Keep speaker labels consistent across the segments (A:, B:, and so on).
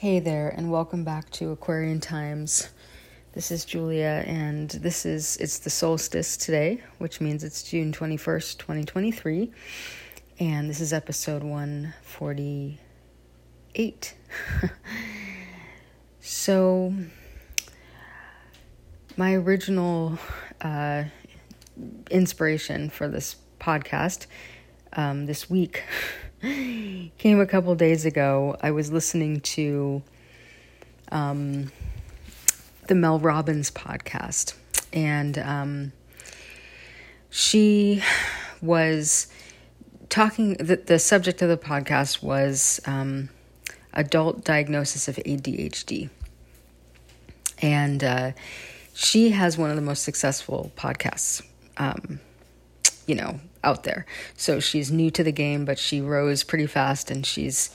A: Hey there, and welcome back to Aquarian Times. This is Julia, and this is it's the solstice today, which means it's June 21st, 2023, and this is episode 148. so, my original uh, inspiration for this podcast um, this week came a couple days ago. I was listening to um, the Mel Robbins podcast, and um, she was talking. The, the subject of the podcast was um, adult diagnosis of ADHD, and uh, she has one of the most successful podcasts. Um, you know, out there. So she's new to the game, but she rose pretty fast and she's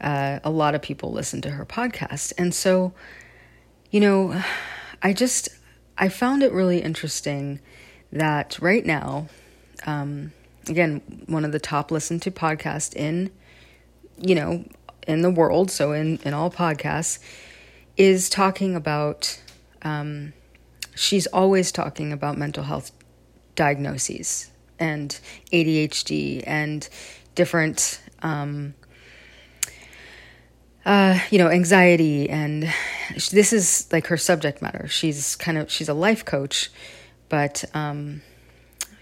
A: uh, a lot of people listen to her podcast. And so, you know, I just I found it really interesting that right now, um, again, one of the top listened to podcasts in, you know, in the world, so in in all podcasts, is talking about. Um, she's always talking about mental health diagnoses and ADHD and different, um, uh, you know, anxiety. And this is like her subject matter. She's kind of, she's a life coach, but um,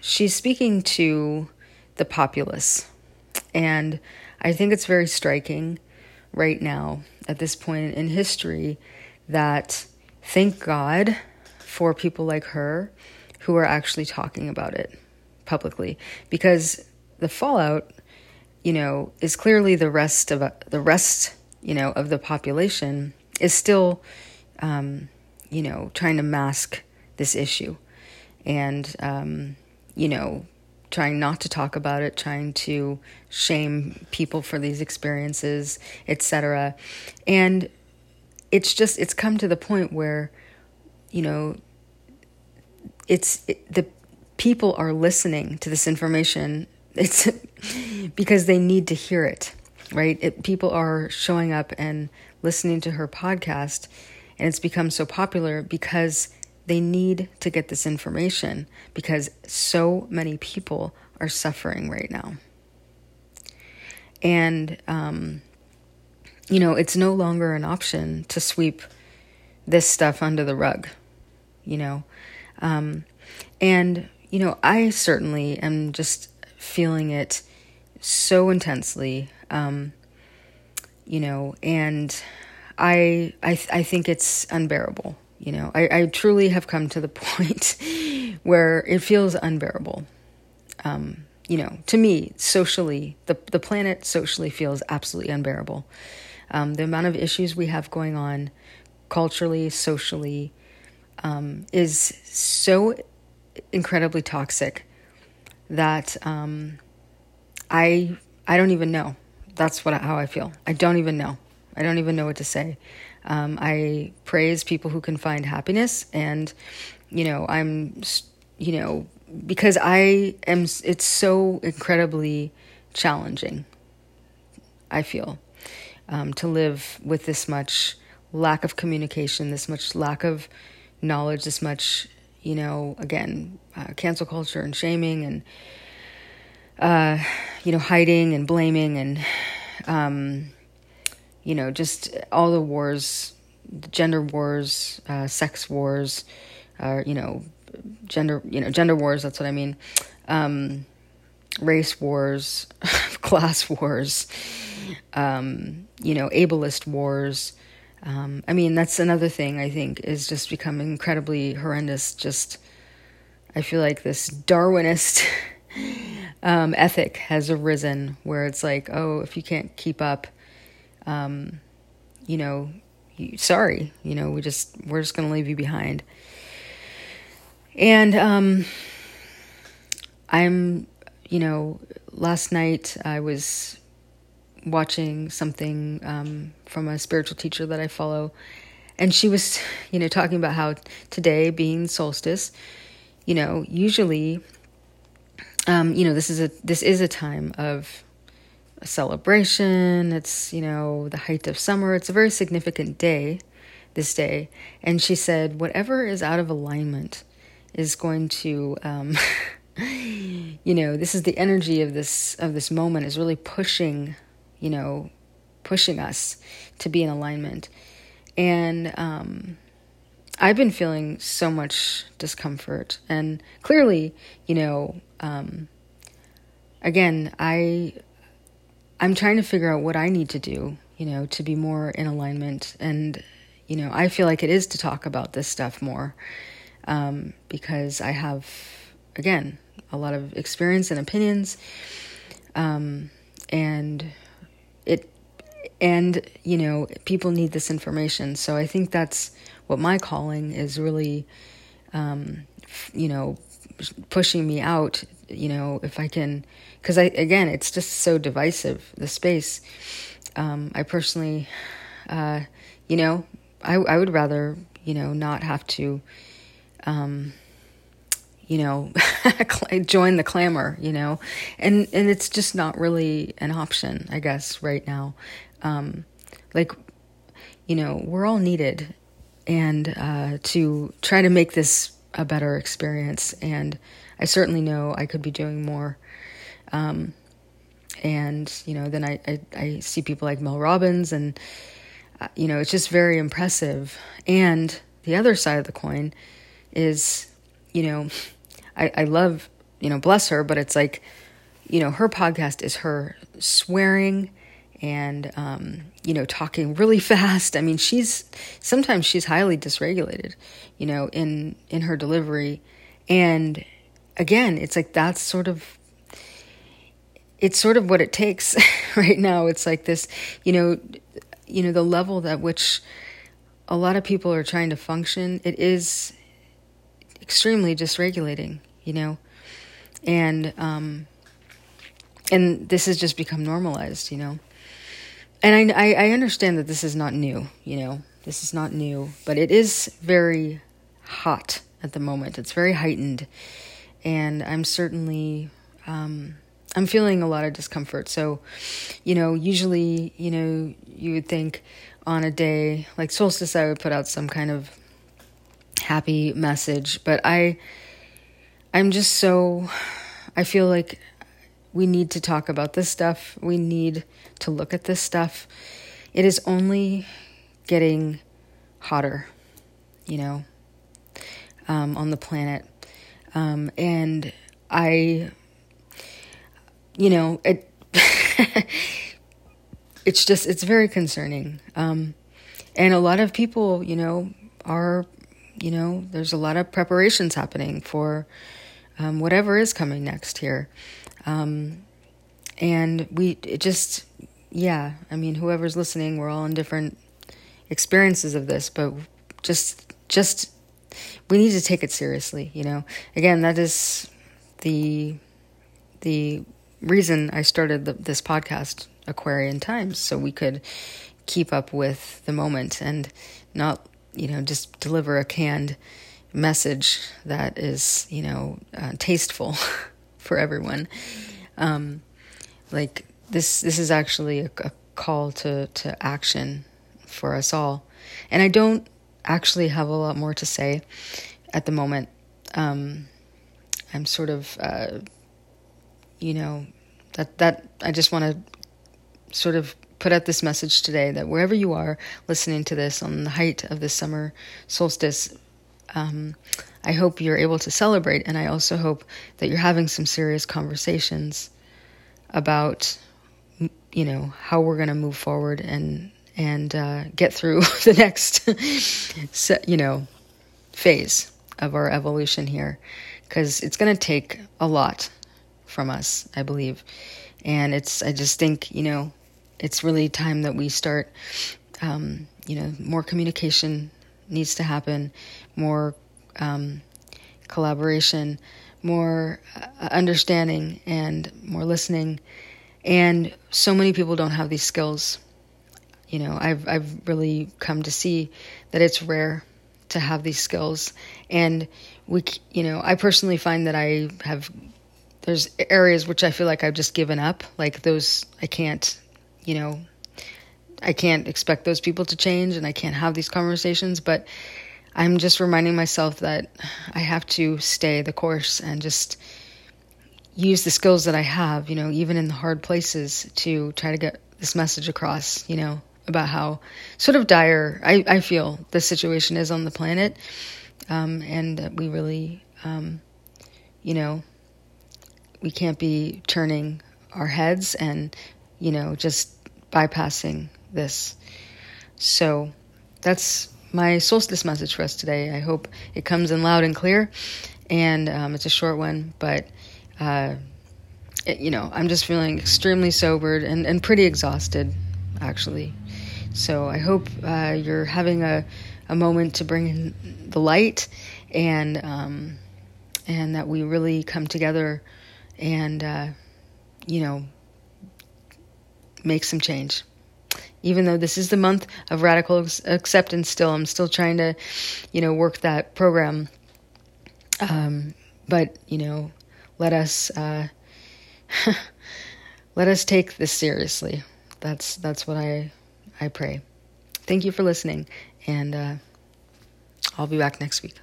A: she's speaking to the populace. And I think it's very striking right now at this point in history that thank God for people like her who are actually talking about it publicly because the fallout, you know, is clearly the rest of the rest, you know, of the population is still, um, you know, trying to mask this issue, and um, you know, trying not to talk about it, trying to shame people for these experiences, etc. And it's just it's come to the point where, you know, it's it, the people are listening to this information, it's because they need to hear it, right? It, people are showing up and listening to her podcast, and it's become so popular because they need to get this information because so many people are suffering right now. And, um, you know, it's no longer an option to sweep this stuff under the rug, you know. Um, and you know, I certainly am just feeling it so intensely. Um, you know, and I I I think it's unbearable. You know, I, I truly have come to the point where it feels unbearable. Um, you know, to me, socially, the the planet socially feels absolutely unbearable. Um, the amount of issues we have going on, culturally, socially, um, is so incredibly toxic that um, I I don't even know. That's what how I feel. I don't even know. I don't even know what to say. Um, I praise people who can find happiness, and you know, I'm you know because I am. It's so incredibly challenging. I feel um, to live with this much lack of communication, this much lack of knowledge, this much you know, again, uh, cancel culture and shaming and, uh, you know, hiding and blaming and, um, you know, just all the wars, gender wars, uh, sex wars, uh, you know, gender, you know, gender wars. That's what I mean. Um, race wars, class wars, um, you know, ableist wars. Um, I mean, that's another thing I think is just become incredibly horrendous. Just, I feel like this Darwinist um, ethic has arisen where it's like, oh, if you can't keep up, um, you know, sorry, you know, we just, we're just going to leave you behind. And um, I'm, you know, last night I was watching something um, from a spiritual teacher that I follow, and she was, you know, talking about how today being solstice, you know, usually, um, you know, this is a this is a time of a celebration. It's, you know, the height of summer. It's a very significant day, this day. And she said, whatever is out of alignment is going to, um, you know, this is the energy of this of this moment is really pushing, you know, pushing us to be in alignment. And um, I've been feeling so much discomfort, and clearly, you know, um, again, I I'm trying to figure out what I need to do, you know, to be more in alignment. And, you know, I feel like it is to talk about this stuff more um, because I have, again, a lot of experience and opinions. Um, and it, and, you know, people need this information. So I think that's what my calling is really, um, you know, pushing me out, you know, if I can because I again, it's just so divisive the space. Um, I personally, uh, you know, I I would rather you know not have to, um, you know, join the clamor, you know, and and it's just not really an option, I guess, right now. Um, like, you know, we're all needed, and uh, to try to make this a better experience, and I certainly know I could be doing more um, and you know, then I, I, I see people like Mel Robbins, and uh, you know, it's just very impressive. And the other side of the coin is, you know, I, I love you know, bless her, but it's like, you know, her podcast is her swearing and um, you know talking really fast. I mean, she's sometimes she's highly dysregulated, you know, in in her delivery, and again, it's like that's sort of it's sort of what it takes right now. It's like this, you know, you know, the level at which a lot of people are trying to function, it is extremely dysregulating, you know, and um, and this has just become normalized, you know, and I, I I understand that this is not new, you know, this is not new, but it is very hot at the moment. It's very heightened, and I'm certainly. Um, I'm feeling a lot of discomfort. So, you know, usually, you know, you would think on a day like solstice, I would put out some kind of happy message, but I, I'm just so, I feel like we need to talk about this stuff. We need to look at this stuff. It is only getting hotter, you know, um, on the planet. Um, and I you know, it it's just it's very concerning. Um, and a lot of people, you know, are you know, there's a lot of preparations happening for um, whatever is coming next here. Um, and we it just yeah, I mean, whoever's listening, we're all in different experiences of this, but just just we need to take it seriously, you know. Again, that is the the reason I started the, this podcast, Aquarian Times, so we could keep up with the moment and not, you know, just deliver a canned message that is, you know, uh, tasteful for everyone. Um, like this, this is actually a, a call to to action for us all, and I don't actually have a lot more to say at the moment. Um, I'm sort of uh, you know, that that I just want to sort of put out this message today that wherever you are listening to this on the height of the summer solstice, um, I hope you're able to celebrate, and I also hope that you're having some serious conversations about, you know, how we're going to move forward and and uh, get through the next, you know, phase of our evolution here, because it's going to take a lot from us, I believe. And it's, I just think, you know, it's really time that we start, um, you know, more communication needs to happen, more um, collaboration, more uh, understanding, and more listening. And so many people don't have these skills. You know, I've I've really come to see that it's rare to have these skills, and we, you know, I personally find that I have there's areas which I feel like I've just given up. Like those, I can't, you know, I can't expect those people to change and I can't have these conversations. But I'm just reminding myself that I have to stay the course and just use the skills that I have, you know, even in the hard places to try to get this message across, you know, about how sort of dire I, I feel the situation is on the planet. Um, and that we really, um, you know, we can't be turning our heads and, you know, just bypassing this. So that's my solstice message for us today. I hope it comes in loud and clear. And um, it's a short one, but, uh, it, you know, I'm just feeling extremely sobered and, and pretty exhausted, actually. So I hope uh, you're having a, a moment to bring in the light and, um, and that we really come together and, uh, you know, make some change. Even though this is the month of radical acceptance, still, I'm still trying to, you know, work that program. Um, but, you know, let us, uh, let us take this seriously. That's, that's what I, I pray. Thank you for listening, and uh, I'll be back next week.